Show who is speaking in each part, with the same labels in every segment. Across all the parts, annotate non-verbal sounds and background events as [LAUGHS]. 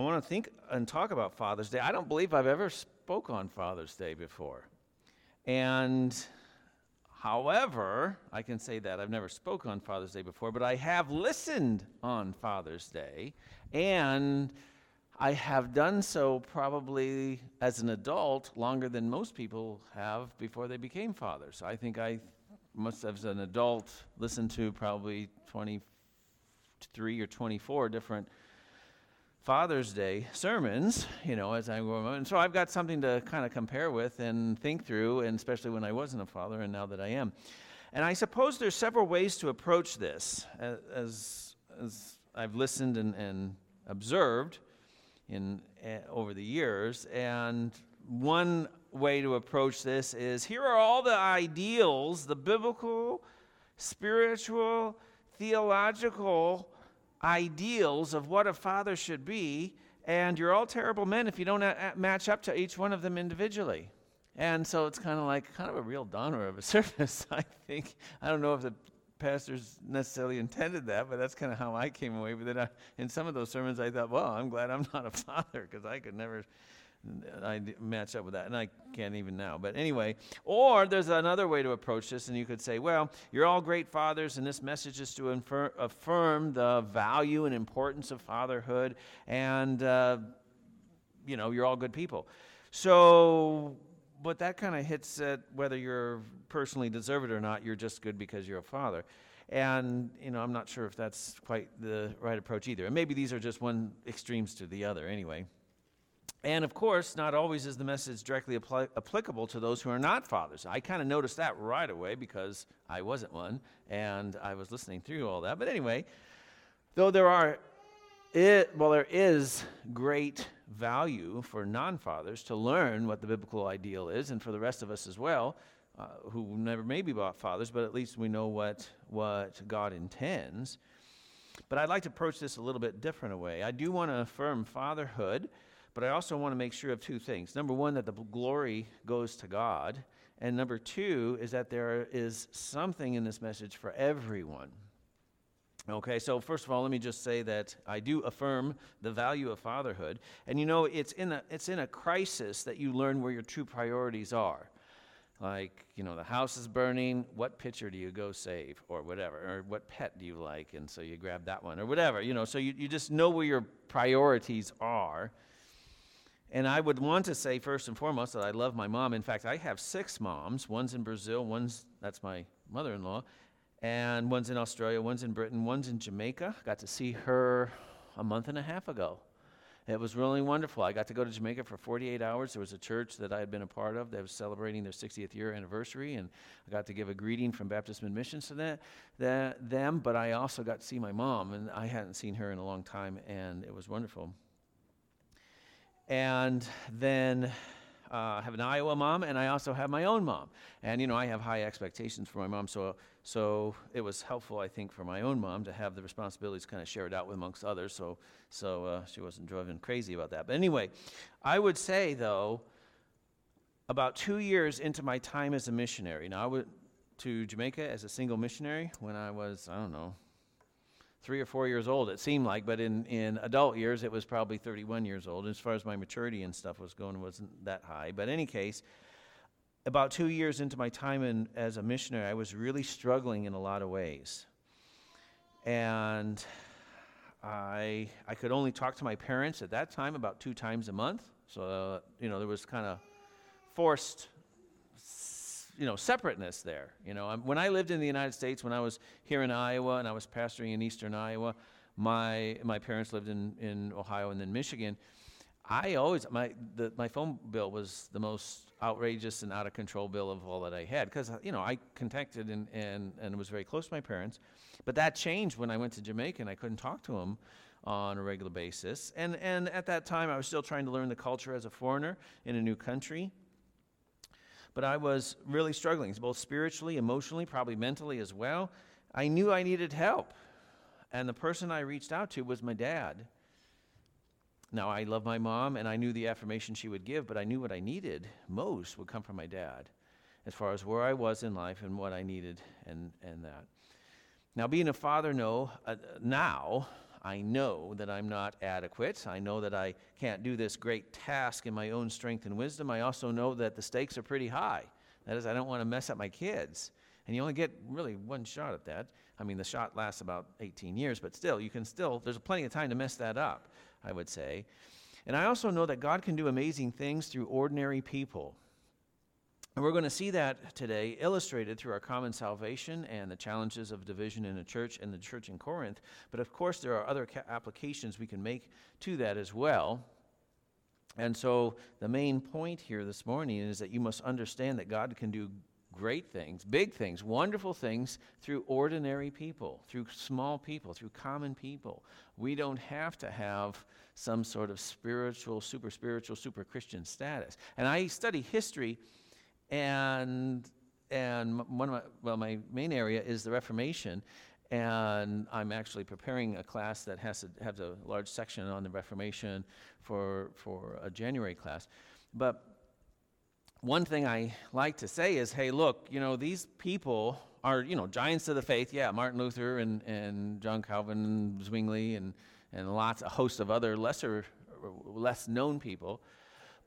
Speaker 1: I want to think and talk about Father's Day. I don't believe I've ever spoke on Father's Day before. And however, I can say that I've never spoke on Father's Day before, but I have listened on Father's Day and I have done so probably as an adult longer than most people have before they became fathers. I think I must have, as an adult, listened to probably 23 or 24 different Father's Day sermons, you know, as I go. And so I've got something to kind of compare with and think through, and especially when I wasn't a father and now that I am. And I suppose there's several ways to approach this as, as I've listened and, and observed in, uh, over the years. And one way to approach this is here are all the ideals, the biblical, spiritual, theological ideals of what a father should be, and you're all terrible men if you don't a- match up to each one of them individually. And so it's kind of like kind of a real downer of a [LAUGHS] service, I think. I don't know if the pastors necessarily intended that, but that's kind of how I came away with it. I, in some of those sermons, I thought, well, I'm glad I'm not a [LAUGHS] father because I could never I match up with that, and I can't even now. But anyway, or there's another way to approach this, and you could say, well, you're all great fathers, and this message is to infer, affirm the value and importance of fatherhood, and, uh, you know, you're all good people. So, but that kind of hits at whether you're personally deserve it or not, you're just good because you're a father. And, you know, I'm not sure if that's quite the right approach either. And maybe these are just one extremes to the other anyway. And of course, not always is the message directly apply- applicable to those who are not fathers. I kind of noticed that right away because I wasn't one and I was listening through all that. But anyway, though there are it, well, there is great value for non fathers to learn what the biblical ideal is, and for the rest of us as well, uh, who never maybe bought fathers, but at least we know what, what God intends. But I'd like to approach this a little bit different way. I do want to affirm fatherhood but I also want to make sure of two things. Number one, that the glory goes to God. And number two is that there is something in this message for everyone. Okay, so first of all, let me just say that I do affirm the value of fatherhood. And you know, it's in a, it's in a crisis that you learn where your true priorities are. Like, you know, the house is burning, what picture do you go save, or whatever, or what pet do you like, and so you grab that one, or whatever, you know, so you, you just know where your priorities are. And I would want to say, first and foremost, that I love my mom. In fact, I have six moms. One's in Brazil, one's, that's my mother in law, and one's in Australia, one's in Britain, one's in Jamaica. Got to see her a month and a half ago. It was really wonderful. I got to go to Jamaica for 48 hours. There was a church that I had been a part of that was celebrating their 60th year anniversary, and I got to give a greeting from Baptist Mid Missions to that, that, them. But I also got to see my mom, and I hadn't seen her in a long time, and it was wonderful. And then uh, I have an Iowa mom, and I also have my own mom. And, you know, I have high expectations for my mom, so, so it was helpful, I think, for my own mom to have the responsibilities kind of shared out with amongst others, so, so uh, she wasn't driven crazy about that. But anyway, I would say, though, about two years into my time as a missionary, now I went to Jamaica as a single missionary when I was, I don't know, three or four years old, it seemed like, but in, in adult years, it was probably 31 years old. As far as my maturity and stuff was going, wasn't that high. But in any case, about two years into my time in, as a missionary, I was really struggling in a lot of ways. And I, I could only talk to my parents at that time about two times a month. So, uh, you know, there was kind of forced you know, separateness there. You know, um, when I lived in the United States, when I was here in Iowa and I was pastoring in eastern Iowa, my, my parents lived in, in Ohio and then Michigan. I always, my, the, my phone bill was the most outrageous and out of control bill of all that I had because, uh, you know, I contacted and, and, and was very close to my parents. But that changed when I went to Jamaica and I couldn't talk to them on a regular basis. And, and at that time, I was still trying to learn the culture as a foreigner in a new country but I was really struggling, both spiritually, emotionally, probably mentally as well. I knew I needed help. And the person I reached out to was my dad. Now, I love my mom, and I knew the affirmation she would give, but I knew what I needed most would come from my dad as far as where I was in life and what I needed and, and that. Now, being a father no, uh, now, I know that I'm not adequate. I know that I can't do this great task in my own strength and wisdom. I also know that the stakes are pretty high. That is, I don't want to mess up my kids. And you only get really one shot at that. I mean, the shot lasts about 18 years, but still, you can still, there's plenty of time to mess that up, I would say. And I also know that God can do amazing things through ordinary people. And we're going to see that today illustrated through our common salvation and the challenges of division in a church and the church in Corinth. But of course, there are other ca- applications we can make to that as well. And so, the main point here this morning is that you must understand that God can do great things, big things, wonderful things through ordinary people, through small people, through common people. We don't have to have some sort of spiritual, super spiritual, super Christian status. And I study history and and one of my well my main area is the reformation and i'm actually preparing a class that has to have a large section on the reformation for for a january class. But one thing i like to say is hey look you know these people are you know giants of the faith. Yeah martin luther and and john calvin and zwingli and and lots a host of other lesser less known people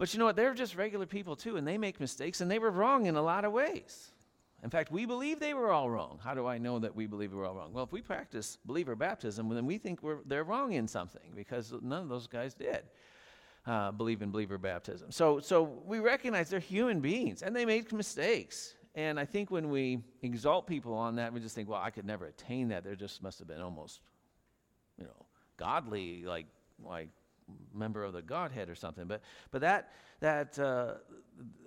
Speaker 1: but you know what? They're just regular people too, and they make mistakes, and they were wrong in a lot of ways. In fact, we believe they were all wrong. How do I know that we believe we're all wrong? Well, if we practice believer baptism, then we think they're wrong in something because none of those guys did uh, believe in believer baptism. So, so we recognize they're human beings and they make mistakes. And I think when we exalt people on that, we just think, well, I could never attain that. There just must have been almost, you know, godly, like, like member of the Godhead or something. But, but that, that uh,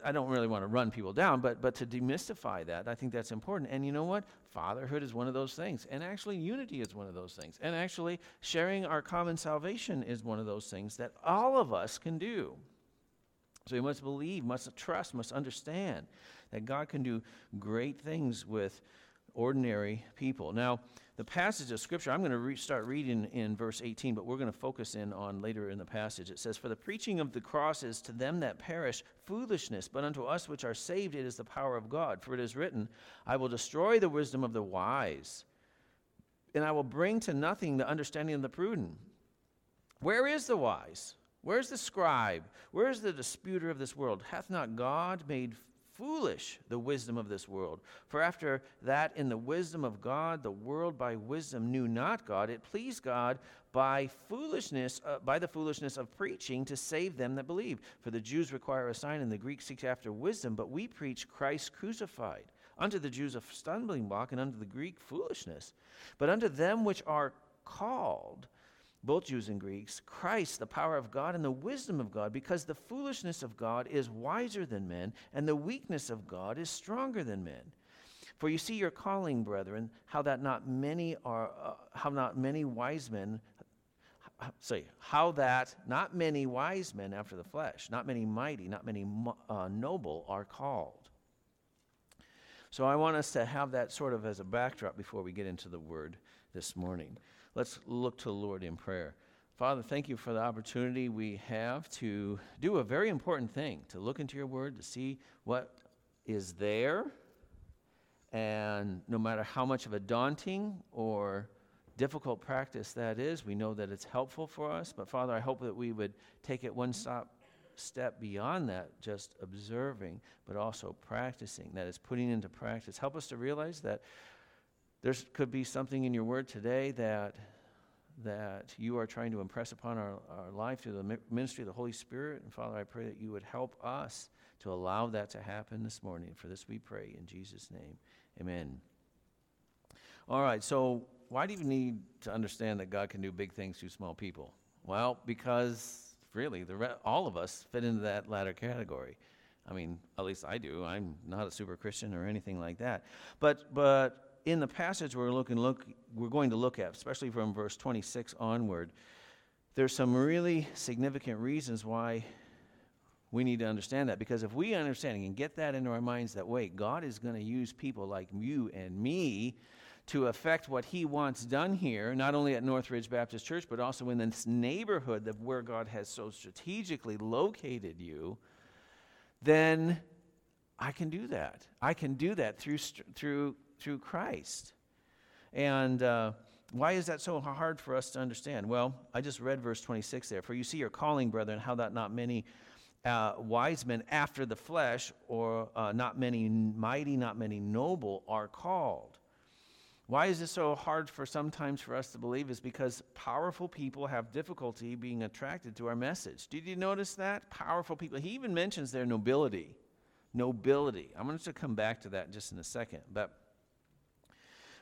Speaker 1: I don't really want to run people down, but, but to demystify that, I think that's important. And you know what? Fatherhood is one of those things. And actually, unity is one of those things. And actually, sharing our common salvation is one of those things that all of us can do. So we must believe, must trust, must understand that God can do great things with ordinary people. Now, the passage of Scripture, I'm going to re- start reading in verse 18, but we're going to focus in on later in the passage. It says, For the preaching of the cross is to them that perish foolishness, but unto us which are saved it is the power of God. For it is written, I will destroy the wisdom of the wise, and I will bring to nothing the understanding of the prudent. Where is the wise? Where's the scribe? Where is the disputer of this world? Hath not God made foolish the wisdom of this world. For after that, in the wisdom of God, the world by wisdom knew not God. It pleased God by foolishness, uh, by the foolishness of preaching to save them that believe. For the Jews require a sign, and the Greeks seek after wisdom, but we preach Christ crucified. Unto the Jews a stumbling block, and unto the Greek foolishness. But unto them which are called, both Jews and Greeks, Christ, the power of God and the wisdom of God, because the foolishness of God is wiser than men, and the weakness of God is stronger than men. For you see your calling, brethren, how that not many are, uh, how not many wise men, say, how that not many wise men after the flesh, not many mighty, not many uh, noble are called. So I want us to have that sort of as a backdrop before we get into the word this morning. Let's look to the Lord in prayer. Father, thank you for the opportunity we have to do a very important thing to look into your word, to see what is there. And no matter how much of a daunting or difficult practice that is, we know that it's helpful for us. But Father, I hope that we would take it one stop, step beyond that, just observing, but also practicing. That is, putting into practice. Help us to realize that there could be something in your word today that, that you are trying to impress upon our, our life through the ministry of the Holy Spirit. And Father, I pray that you would help us to allow that to happen this morning. For this we pray in Jesus' name. Amen. All right, so why do you need to understand that God can do big things through small people? Well, because really, re- all of us fit into that latter category. I mean, at least I do. I'm not a super Christian or anything like that. But, but in the passage we're looking look we're going to look at, especially from verse 26 onward, there's some really significant reasons why we need to understand that. Because if we understand and get that into our minds that wait, God is going to use people like you and me to affect what He wants done here, not only at Northridge Baptist Church, but also in this neighborhood of where God has so strategically located you, then I can do that. I can do that through, through through Christ. And uh, why is that so hard for us to understand? Well, I just read verse 26 there. For you see your calling, brethren, how that not many uh, wise men after the flesh, or uh, not many mighty, not many noble, are called. Why is this so hard for sometimes for us to believe? Is because powerful people have difficulty being attracted to our message. Did you notice that? Powerful people. He even mentions their nobility. Nobility. I'm going to come back to that just in a second. But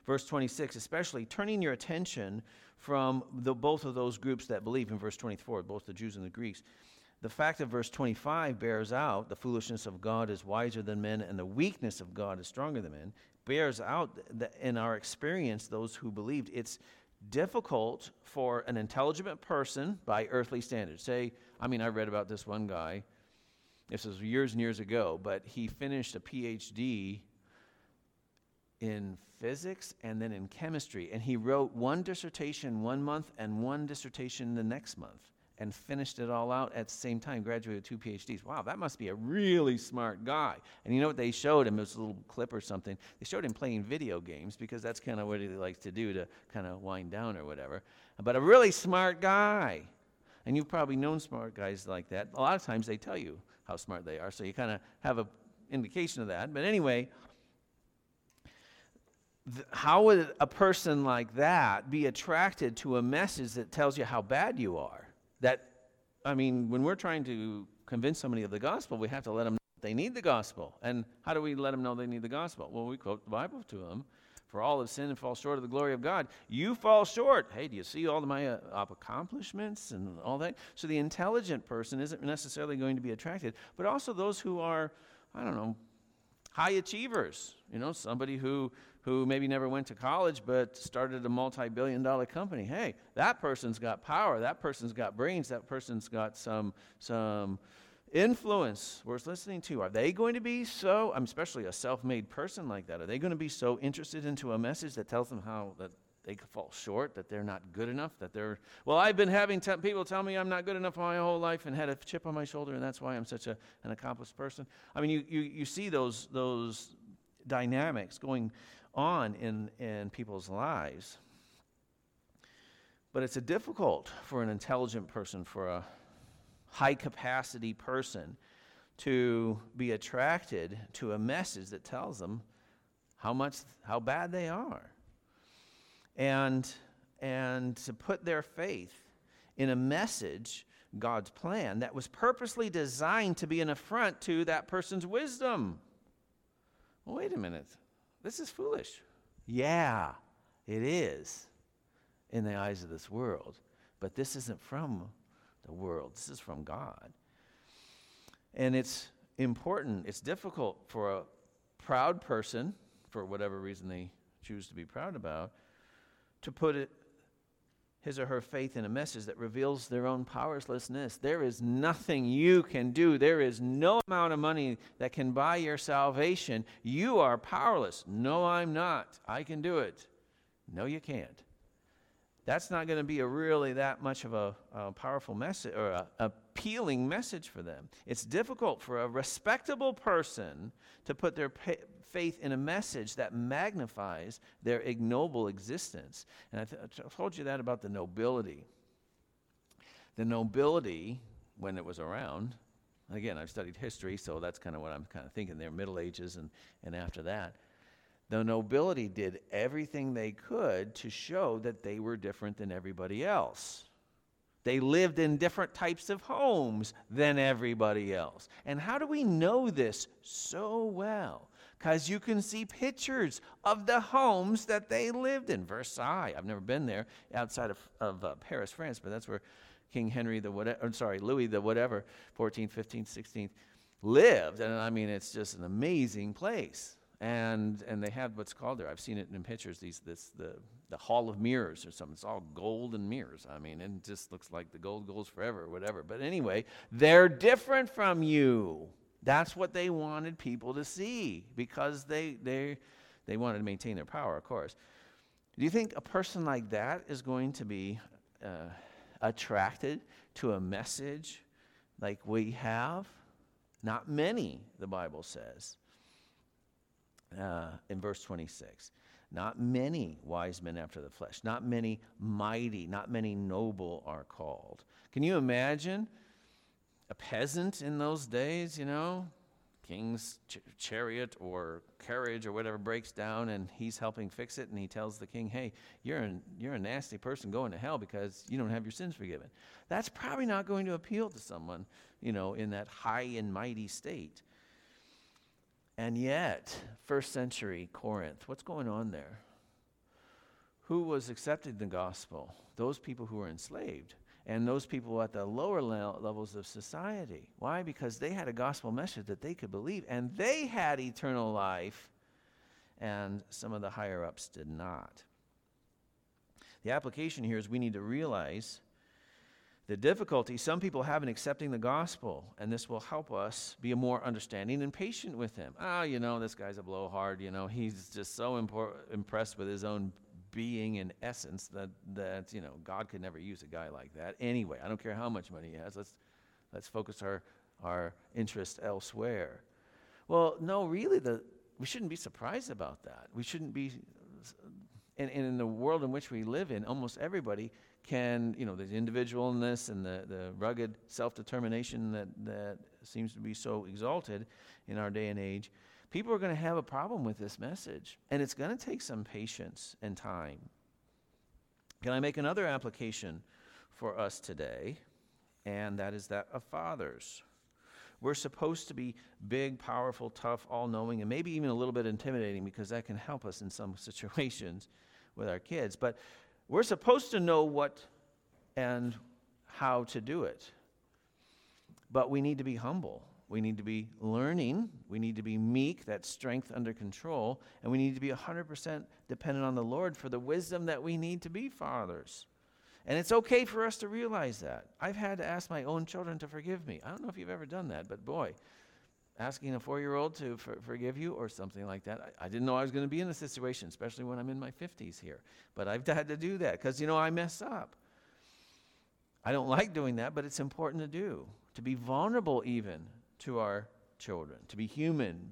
Speaker 1: verse 26, especially turning your attention from the, both of those groups that believe in verse 24, both the Jews and the Greeks. The fact of verse 25 bears out the foolishness of God is wiser than men, and the weakness of God is stronger than men bears out in our experience, those who believed, it's difficult for an intelligent person by earthly standards. Say, I mean, I read about this one guy, this was years and years ago, but he finished a PhD in physics and then in chemistry, and he wrote one dissertation one month and one dissertation the next month and finished it all out at the same time, graduated two PhDs. Wow, that must be a really smart guy. And you know what they showed him? It was a little clip or something. They showed him playing video games because that's kind of what he likes to do to kind of wind down or whatever. But a really smart guy. And you've probably known smart guys like that. A lot of times they tell you how smart they are, so you kind of have an indication of that. But anyway, how would a person like that be attracted to a message that tells you how bad you are? that, I mean, when we're trying to convince somebody of the gospel, we have to let them know they need the gospel. And how do we let them know they need the gospel? Well, we quote the Bible to them. For all have sinned and fall short of the glory of God. You fall short. Hey, do you see all my uh, accomplishments and all that? So the intelligent person isn't necessarily going to be attracted, but also those who are, I don't know, high achievers. You know, somebody who who maybe never went to college but started a multi billion dollar company. Hey, that person's got power, that person's got brains, that person's got some, some influence worth listening to. Are they going to be so, I'm especially a self made person like that, are they going to be so interested into a message that tells them how that they fall short, that they're not good enough, that they're, well, I've been having te- people tell me I'm not good enough my whole life and had a chip on my shoulder, and that's why I'm such a, an accomplished person. I mean, you, you, you see those, those dynamics going on in, in people's lives. But it's difficult for an intelligent person, for a high capacity person, to be attracted to a message that tells them how much how bad they are. And and to put their faith in a message, God's plan, that was purposely designed to be an affront to that person's wisdom. Well, wait a minute. This is foolish. Yeah, it is in the eyes of this world. But this isn't from the world, this is from God. And it's important, it's difficult for a proud person, for whatever reason they choose to be proud about, to put it his or her faith in a message that reveals their own powerlessness. There is nothing you can do. There is no amount of money that can buy your salvation. You are powerless. No, I'm not. I can do it. No, you can't. That's not going to be a really that much of a, a powerful message or a appealing message for them. It's difficult for a respectable person to put their faith in a message that magnifies their ignoble existence. And I, th- I told you that about the nobility. The nobility, when it was around, again, I've studied history, so that's kind of what I'm kind of thinking there, Middle Ages and, and after that. The nobility did everything they could to show that they were different than everybody else. They lived in different types of homes than everybody else. And how do we know this so well? Because you can see pictures of the homes that they lived in. Versailles, I've never been there outside of, of uh, Paris, France, but that's where King Henry the whatever, I'm sorry, Louis the whatever, 14th, 15th, 16th, lived. And I mean, it's just an amazing place. And, and they have what's called there, I've seen it in pictures, these, this, the, the Hall of Mirrors or something. It's all gold and mirrors. I mean, it just looks like the gold goes forever or whatever. But anyway, they're different from you. That's what they wanted people to see because they, they, they wanted to maintain their power, of course. Do you think a person like that is going to be uh, attracted to a message like we have? Not many, the Bible says uh, in verse 26. Not many wise men after the flesh, not many mighty, not many noble are called. Can you imagine a peasant in those days, you know? King's ch- chariot or carriage or whatever breaks down and he's helping fix it and he tells the king, "Hey, you're you're a nasty person going to hell because you don't have your sins forgiven." That's probably not going to appeal to someone, you know, in that high and mighty state. And yet, first century Corinth, what's going on there? Who was accepting the gospel? Those people who were enslaved and those people at the lower le- levels of society. Why? Because they had a gospel message that they could believe and they had eternal life, and some of the higher ups did not. The application here is we need to realize the difficulty some people have in accepting the gospel, and this will help us be more understanding and patient with him. Oh, you know, this guy's a blowhard. You know, he's just so impor- impressed with his own being and essence that, that, you know, God could never use a guy like that. Anyway, I don't care how much money he has. Let's, let's focus our, our interest elsewhere. Well, no, really, the, we shouldn't be surprised about that. We shouldn't be, and, and in the world in which we live in, almost everybody can, you know, the individualness and the, the rugged self determination that, that seems to be so exalted in our day and age, people are going to have a problem with this message. And it's going to take some patience and time. Can I make another application for us today? And that is that of fathers. We're supposed to be big, powerful, tough, all knowing, and maybe even a little bit intimidating because that can help us in some [LAUGHS] situations with our kids. But we're supposed to know what and how to do it. But we need to be humble. We need to be learning. We need to be meek, that strength under control. And we need to be 100% dependent on the Lord for the wisdom that we need to be fathers. And it's okay for us to realize that. I've had to ask my own children to forgive me. I don't know if you've ever done that, but boy, asking a four year old to for, forgive you or something like that. I, I didn't know I was going to be in a situation, especially when I'm in my 50s here. But I've [LAUGHS] had to do that because, you know, I mess up. I don't like doing that, but it's important to do, to be vulnerable even to our children, to be human.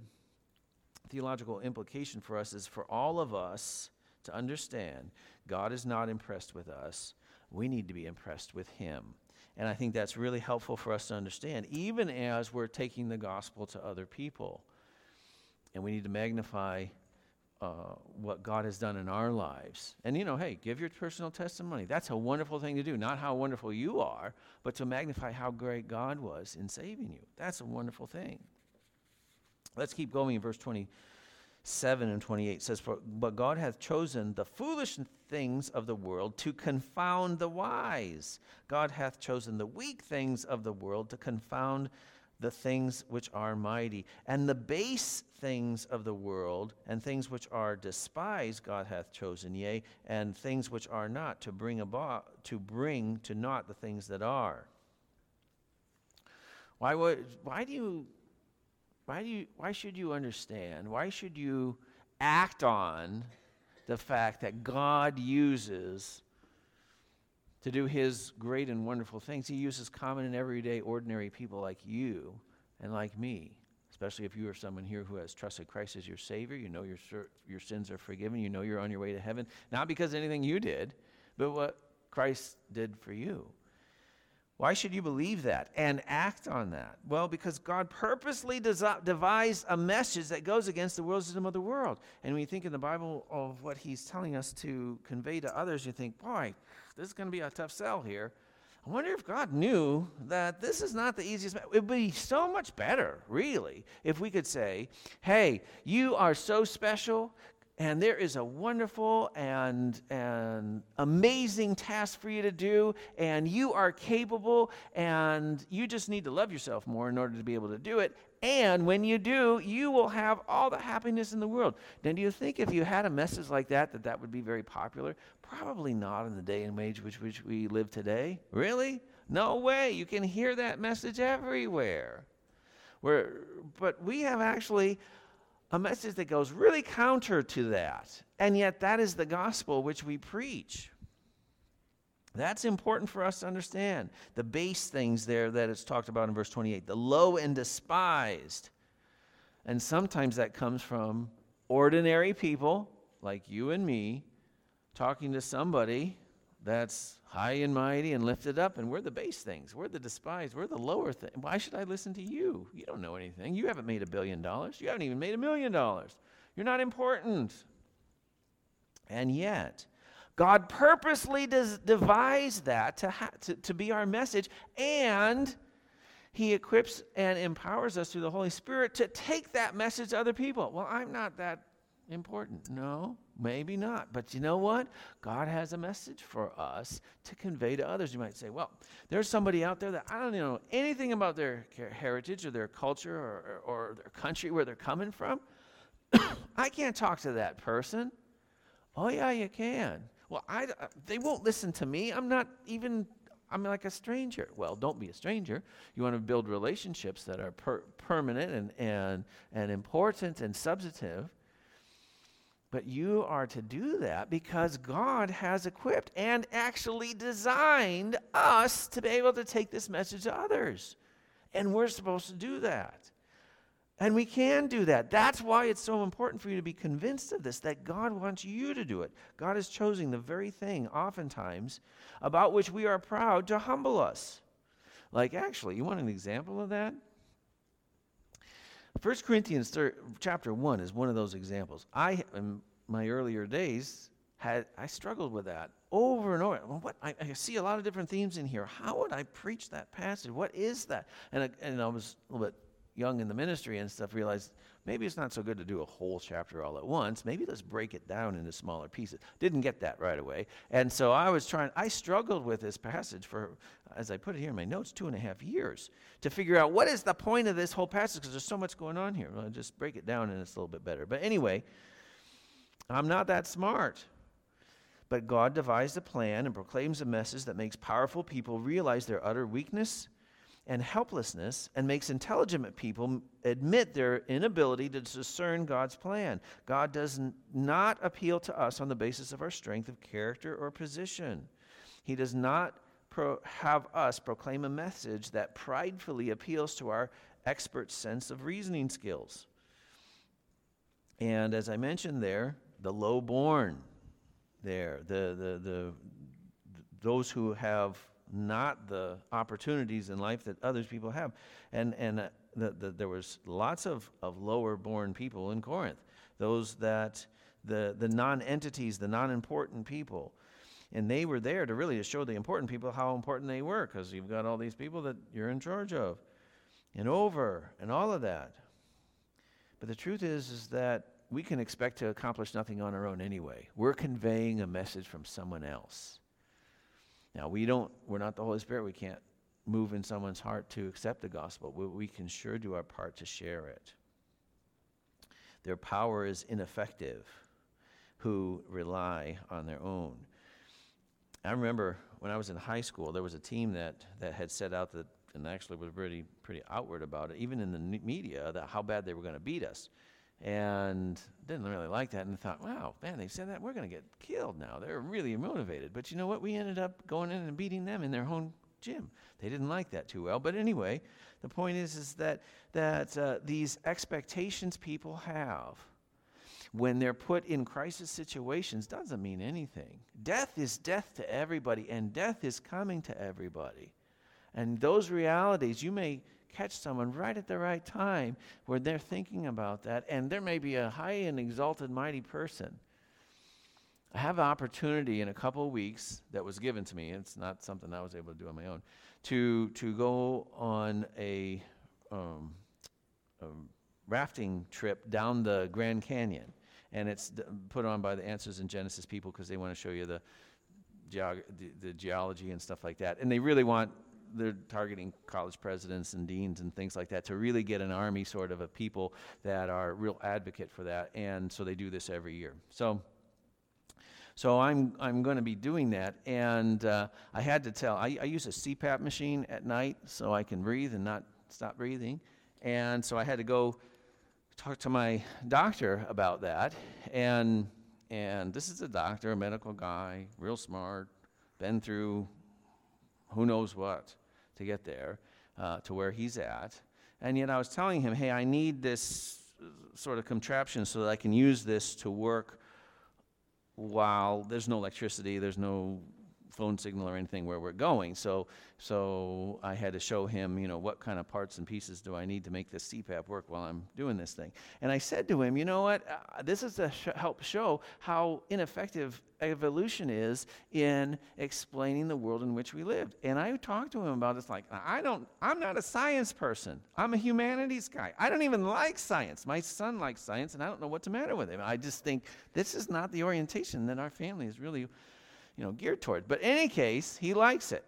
Speaker 1: Theological implication for us is for all of us to understand God is not impressed with us. We need to be impressed with Him. And I think that's really helpful for us to understand, even as we're taking the gospel to other people. And we need to magnify uh, what God has done in our lives. And, you know, hey, give your personal testimony. That's a wonderful thing to do. Not how wonderful you are, but to magnify how great God was in saving you. That's a wonderful thing. Let's keep going in verse 27 and 28 it says, For, But God hath chosen the foolish things of the world to confound the wise. God hath chosen the weak things of the world to confound the things which are mighty. And the base things of the world and things which are despised God hath chosen, yea, and things which are not, to bring about to bring to naught the things that are. Why would why do you why, do you, why should you understand? Why should you act on the fact that God uses to do his great and wonderful things? He uses common and everyday, ordinary people like you and like me. Especially if you are someone here who has trusted Christ as your Savior, you know your, your sins are forgiven, you know you're on your way to heaven, not because anything you did, but what Christ did for you. Why should you believe that and act on that? Well, because God purposely devised a message that goes against the world system of the world. And when you think in the Bible of what He's telling us to convey to others, you think, boy, this is going to be a tough sell here. I wonder if God knew that this is not the easiest. It would be so much better, really, if we could say, hey, you are so special and there is a wonderful and, and amazing task for you to do, and you are capable, and you just need to love yourself more in order to be able to do it. And when you do, you will have all the happiness in the world. Now, do you think if you had a message like that, that that would be very popular? Probably not in the day and age which, which we live today. Really? No way. You can hear that message everywhere. Where, but we have actually a message that goes really counter to that. And yet, that is the gospel which we preach. That's important for us to understand. The base things there that it's talked about in verse 28, the low and despised. And sometimes that comes from ordinary people like you and me talking to somebody that's high and mighty and lifted up, and we're the base things. We're the despised. We're the lower thing. Why should I listen to you? You don't know anything. You haven't made a billion dollars. You haven't even made a million dollars. You're not important. And yet, God purposely does, devised that to, ha- to, to be our message, and He equips and empowers us through the Holy Spirit to take that message to other people. Well, I'm not that important. No, maybe not. But you know what? God has a message for us to convey to others. You might say, well, there's somebody out there that I don't know anything about their heritage or their culture or, or, or their country where they're coming from. [COUGHS] I can't talk to that person. Oh, yeah, you can. Well, I, uh, they won't listen to me. I'm not even, I'm like a stranger. Well, don't be a stranger. You want to build relationships that are per- permanent and, and, and important and substantive. But you are to do that because God has equipped and actually designed us to be able to take this message to others. And we're supposed to do that. And we can do that. That's why it's so important for you to be convinced of this that God wants you to do it. God is choosing the very thing, oftentimes, about which we are proud to humble us. Like, actually, you want an example of that? 1 Corinthians chapter 1 is one of those examples. I, in my earlier days, had I struggled with that over and over. Well, what I, I, see a lot of different themes in here. How would I preach that passage? What is that? And I, and I was a little bit young in the ministry and stuff realized maybe it's not so good to do a whole chapter all at once. Maybe let's break it down into smaller pieces. Didn't get that right away. And so I was trying, I struggled with this passage for, as I put it here in my notes, two and a half years to figure out what is the point of this whole passage because there's so much going on here. Well, just break it down and it's a little bit better. But anyway, I'm not that smart. But God devised a plan and proclaims a message that makes powerful people realize their utter weakness and helplessness and makes intelligent people admit their inability to discern God's plan. God does not appeal to us on the basis of our strength of character or position. He does not pro- have us proclaim a message that pridefully appeals to our expert sense of reasoning skills. And as I mentioned there, the low born, there, the, the, the, those who have not the opportunities in life that others people have. And, and uh, the, the, there was lots of, of lower born people in Corinth, those that, the, the non entities, the non important people. And they were there to really to show the important people how important they were, because you've got all these people that you're in charge of and over and all of that. But the truth is, is that we can expect to accomplish nothing on our own anyway. We're conveying a message from someone else. Now, we don't, we're not the Holy Spirit. We can't move in someone's heart to accept the gospel. We, we can sure do our part to share it. Their power is ineffective who rely on their own. I remember when I was in high school, there was a team that, that had set out that, and actually was pretty, pretty outward about it, even in the media, that how bad they were going to beat us and didn't really like that and thought, wow, man, they said that we're going to get killed now. They're really motivated. But you know what? We ended up going in and beating them in their own gym. They didn't like that too well. But anyway, the point is, is that, that uh, these expectations people have when they're put in crisis situations doesn't mean anything. Death is death to everybody, and death is coming to everybody. And those realities, you may catch someone right at the right time where they're thinking about that, and there may be a high and exalted, mighty person. I have an opportunity in a couple of weeks that was given to me. It's not something I was able to do on my own. To to go on a, um, a rafting trip down the Grand Canyon, and it's d- put on by the Answers in Genesis people because they want to show you the, geog- the, the geology and stuff like that, and they really want they're targeting college presidents and deans and things like that to really get an army sort of of people that are real advocate for that. And so they do this every year. So. So I'm I'm going to be doing that, and uh, I had to tell. I, I use a CPAP machine at night so I can breathe and not stop breathing, and so I had to go talk to my doctor about that. And and this is a doctor, a medical guy, real smart, been through who knows what to get there, uh, to where he's at. And yet I was telling him, hey, I need this sort of contraption so that I can use this to work while there's no electricity, there's no phone signal or anything where we're going. So, so I had to show him, you know, what kind of parts and pieces do I need to make this CPAP work while I'm doing this thing. And I said to him, you know what? Uh, this is to sh- help show how ineffective evolution is in explaining the world in which we lived. And I talked to him about this like, I don't, I'm not a science person. I'm a humanities guy. I don't even like science. My son likes science, and I don't know what's the matter with him. I just think this is not the orientation that our family is really you know, geared toward. But in any case, he likes it.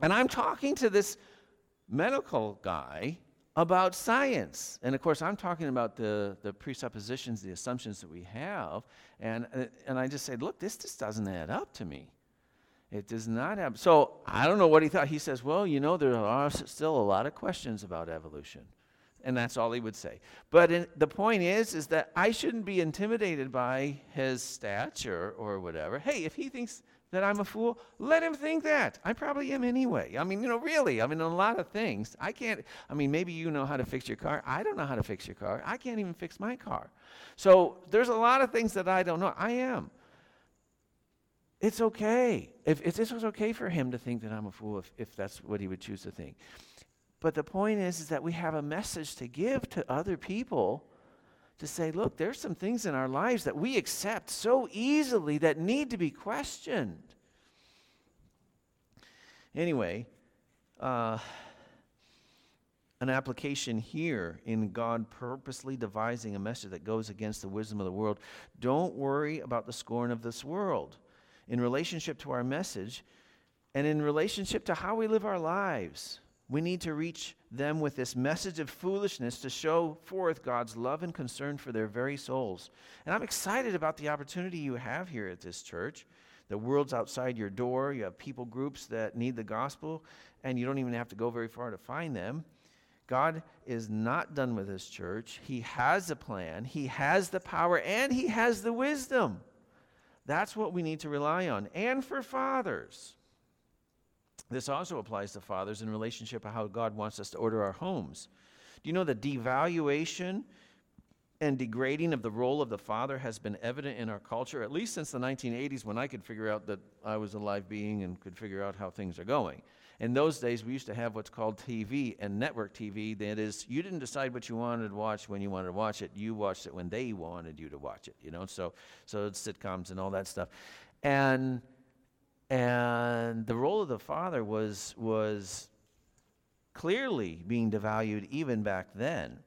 Speaker 1: And I'm talking to this medical guy about science. And of course, I'm talking about the, the presuppositions, the assumptions that we have. And, and I just said, look, this just doesn't add up to me. It does not have. So I don't know what he thought. He says, well, you know, there are still a lot of questions about evolution and that's all he would say. But in, the point is, is that I shouldn't be intimidated by his stature or whatever. Hey, if he thinks that I'm a fool, let him think that. I probably am anyway. I mean, you know, really, I mean, a lot of things. I can't, I mean, maybe you know how to fix your car. I don't know how to fix your car. I can't even fix my car. So there's a lot of things that I don't know. I am. It's okay. If, if this was okay for him to think that I'm a fool, if, if that's what he would choose to think. But the point is, is that we have a message to give to other people to say, look, there's some things in our lives that we accept so easily that need to be questioned. Anyway, uh, an application here in God purposely devising a message that goes against the wisdom of the world. Don't worry about the scorn of this world. In relationship to our message and in relationship to how we live our lives, we need to reach them with this message of foolishness to show forth God's love and concern for their very souls. And I'm excited about the opportunity you have here at this church. The world's outside your door. You have people groups that need the gospel, and you don't even have to go very far to find them. God is not done with this church. He has a plan, He has the power, and He has the wisdom. That's what we need to rely on. And for fathers. This also applies to fathers in relationship to how God wants us to order our homes. Do you know the devaluation and degrading of the role of the father has been evident in our culture, at least since the 1980s when I could figure out that I was a live being and could figure out how things are going. In those days, we used to have what's called TV and network TV. That is, you didn't decide what you wanted to watch when you wanted to watch it. You watched it when they wanted you to watch it. You know, so so sitcoms and all that stuff, and and the role of the father was, was clearly being devalued even back then.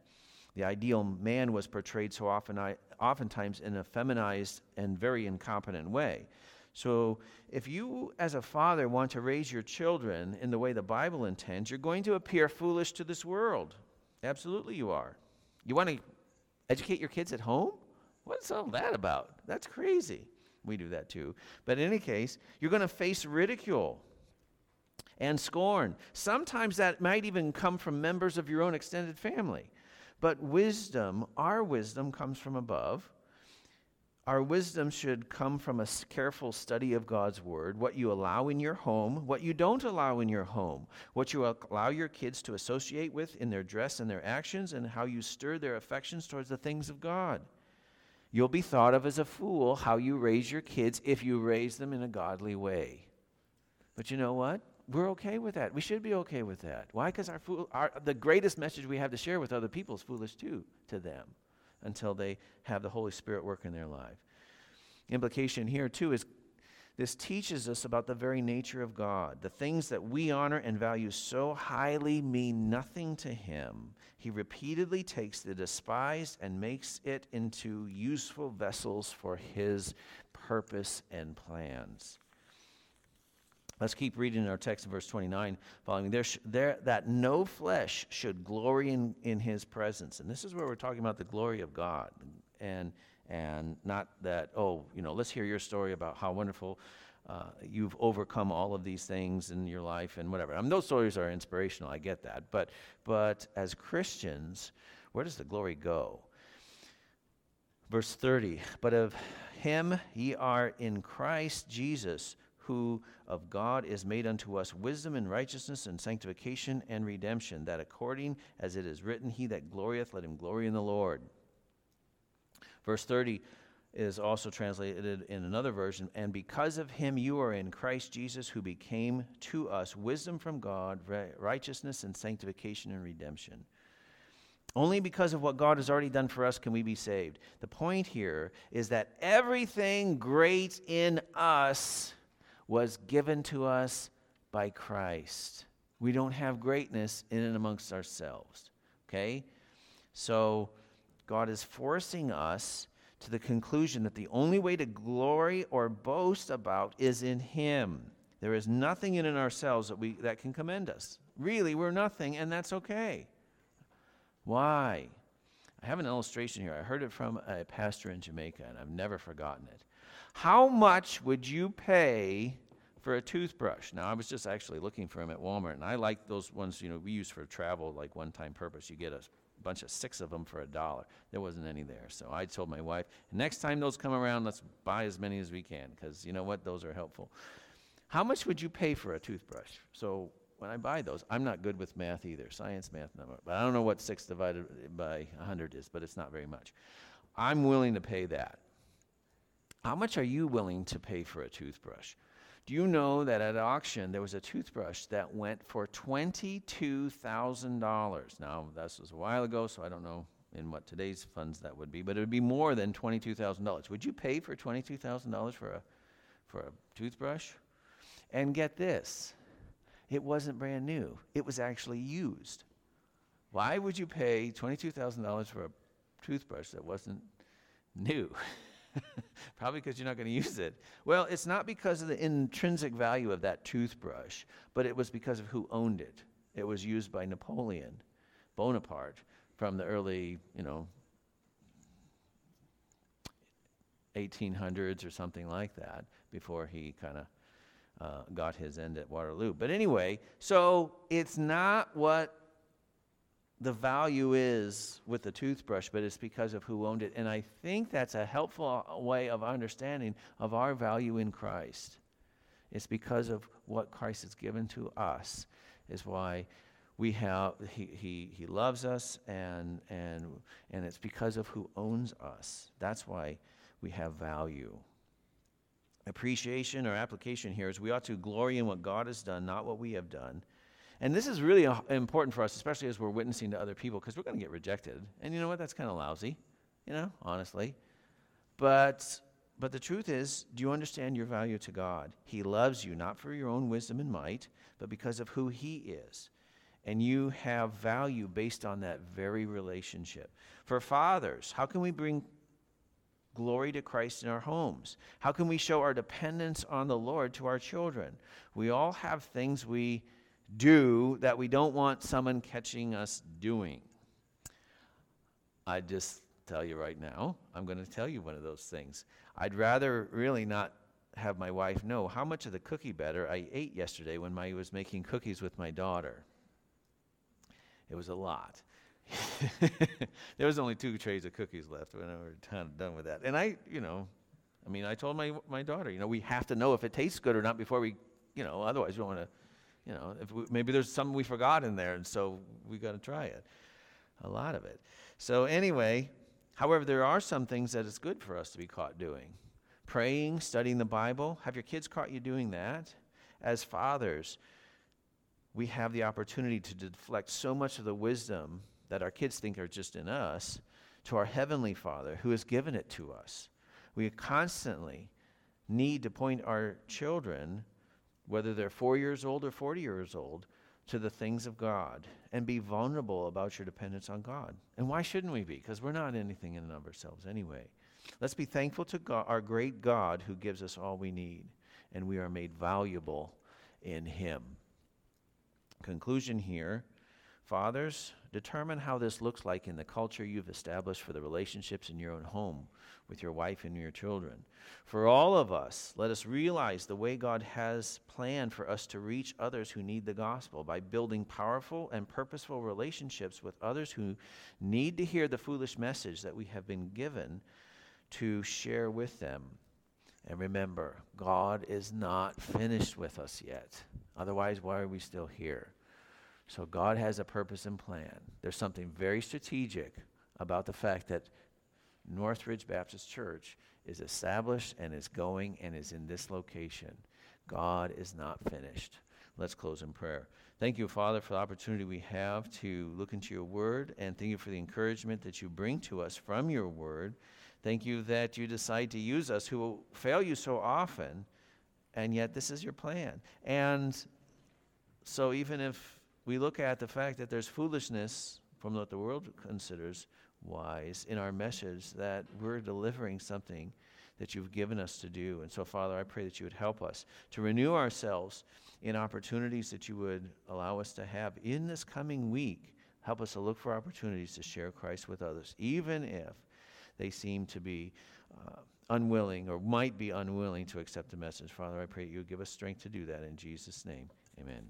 Speaker 1: The ideal man was portrayed so often, oftentimes in a feminized and very incompetent way. So, if you, as a father, want to raise your children in the way the Bible intends, you're going to appear foolish to this world. Absolutely, you are. You want to educate your kids at home? What's all that about? That's crazy. We do that too. But in any case, you're going to face ridicule and scorn. Sometimes that might even come from members of your own extended family. But wisdom, our wisdom, comes from above. Our wisdom should come from a careful study of God's word, what you allow in your home, what you don't allow in your home, what you allow your kids to associate with in their dress and their actions, and how you stir their affections towards the things of God. You'll be thought of as a fool how you raise your kids if you raise them in a godly way. But you know what? We're okay with that. We should be okay with that. Why? Because our, fool, our the greatest message we have to share with other people is foolish too to them until they have the Holy Spirit work in their life. Implication here too is this teaches us about the very nature of God. The things that we honor and value so highly mean nothing to Him. He repeatedly takes the despised and makes it into useful vessels for His purpose and plans. Let's keep reading in our text in verse 29 following. There, sh- there, that no flesh should glory in, in his presence. And this is where we're talking about the glory of God. And and not that, oh, you know, let's hear your story about how wonderful uh, you've overcome all of these things in your life and whatever. I mean, those stories are inspirational, I get that. But, but as Christians, where does the glory go? Verse 30 But of him ye are in Christ Jesus, who of God is made unto us wisdom and righteousness and sanctification and redemption, that according as it is written, He that glorieth, let him glory in the Lord. Verse 30 is also translated in another version. And because of him, you are in Christ Jesus, who became to us wisdom from God, righteousness and sanctification and redemption. Only because of what God has already done for us can we be saved. The point here is that everything great in us was given to us by Christ. We don't have greatness in and amongst ourselves. Okay? So God is forcing us to the conclusion that the only way to glory or boast about is in Him. There is nothing in ourselves that, we, that can commend us. Really, we're nothing, and that's okay. Why? I have an illustration here. I heard it from a pastor in Jamaica, and I've never forgotten it. How much would you pay for a toothbrush? Now, I was just actually looking for them at Walmart, and I like those ones, you know, we use for travel, like one time purpose. You get a bunch of six of them for a dollar. There wasn't any there. So I told my wife, next time those come around, let's buy as many as we can because you know what? Those are helpful. How much would you pay for a toothbrush? So when I buy those, I'm not good with math either, science math number. But I don't know what six divided by 100 is, but it's not very much. I'm willing to pay that. How much are you willing to pay for a toothbrush? Do you know that at auction there was a toothbrush that went for $22,000? Now, this was a while ago, so I don't know in what today's funds that would be, but it would be more than $22,000. Would you pay for $22,000 for a, for a toothbrush? And get this it wasn't brand new, it was actually used. Why would you pay $22,000 for a toothbrush that wasn't new? [LAUGHS] [LAUGHS] Probably because you're not going to use it. Well, it's not because of the intrinsic value of that toothbrush, but it was because of who owned it. It was used by Napoleon Bonaparte from the early, you know, 1800s or something like that before he kind of uh, got his end at Waterloo. But anyway, so it's not what the value is with the toothbrush, but it's because of who owned it. And I think that's a helpful way of understanding of our value in Christ. It's because of what Christ has given to us, is why we have he, he, he loves us and and and it's because of who owns us. That's why we have value. Appreciation or application here is we ought to glory in what God has done, not what we have done and this is really uh, important for us, especially as we're witnessing to other people, because we're going to get rejected. And you know what? That's kind of lousy, you know, honestly. But but the truth is, do you understand your value to God? He loves you not for your own wisdom and might, but because of who He is. And you have value based on that very relationship. For fathers, how can we bring glory to Christ in our homes? How can we show our dependence on the Lord to our children? We all have things we do that we don't want someone catching us doing. I just tell you right now, I'm going to tell you one of those things. I'd rather really not have my wife know how much of the cookie batter I ate yesterday when I was making cookies with my daughter. It was a lot. [LAUGHS] there was only two trays of cookies left when I was done with that. And I, you know, I mean, I told my, my daughter, you know, we have to know if it tastes good or not before we, you know, otherwise we don't want to you know, if we, maybe there's something we forgot in there, and so we got to try it. A lot of it. So anyway, however, there are some things that it's good for us to be caught doing. Praying, studying the Bible. Have your kids caught you doing that? As fathers, we have the opportunity to deflect so much of the wisdom that our kids think are just in us to our Heavenly Father who has given it to us. We constantly need to point our children whether they're four years old or 40 years old, to the things of God and be vulnerable about your dependence on God. And why shouldn't we be? Because we're not anything in and of ourselves anyway. Let's be thankful to God, our great God who gives us all we need, and we are made valuable in Him. Conclusion here Fathers, determine how this looks like in the culture you've established for the relationships in your own home with your wife and your children. For all of us, let us realize the way God has planned for us to reach others who need the gospel by building powerful and purposeful relationships with others who need to hear the foolish message that we have been given to share with them. And remember, God is not finished with us yet. Otherwise, why are we still here? So God has a purpose and plan. There's something very strategic about the fact that Northridge Baptist Church is established and is going and is in this location. God is not finished. Let's close in prayer. Thank you, Father, for the opportunity we have to look into your word, and thank you for the encouragement that you bring to us from your word. Thank you that you decide to use us who fail you so often, and yet this is your plan. And so, even if we look at the fact that there's foolishness from what the world considers wise in our message, that we're delivering something that you've given us to do. And so, Father, I pray that you would help us to renew ourselves in opportunities that you would allow us to have in this coming week. Help us to look for opportunities to share Christ with others, even if they seem to be uh, unwilling or might be unwilling to accept the message. Father, I pray you would give us strength to do that in Jesus' name. Amen.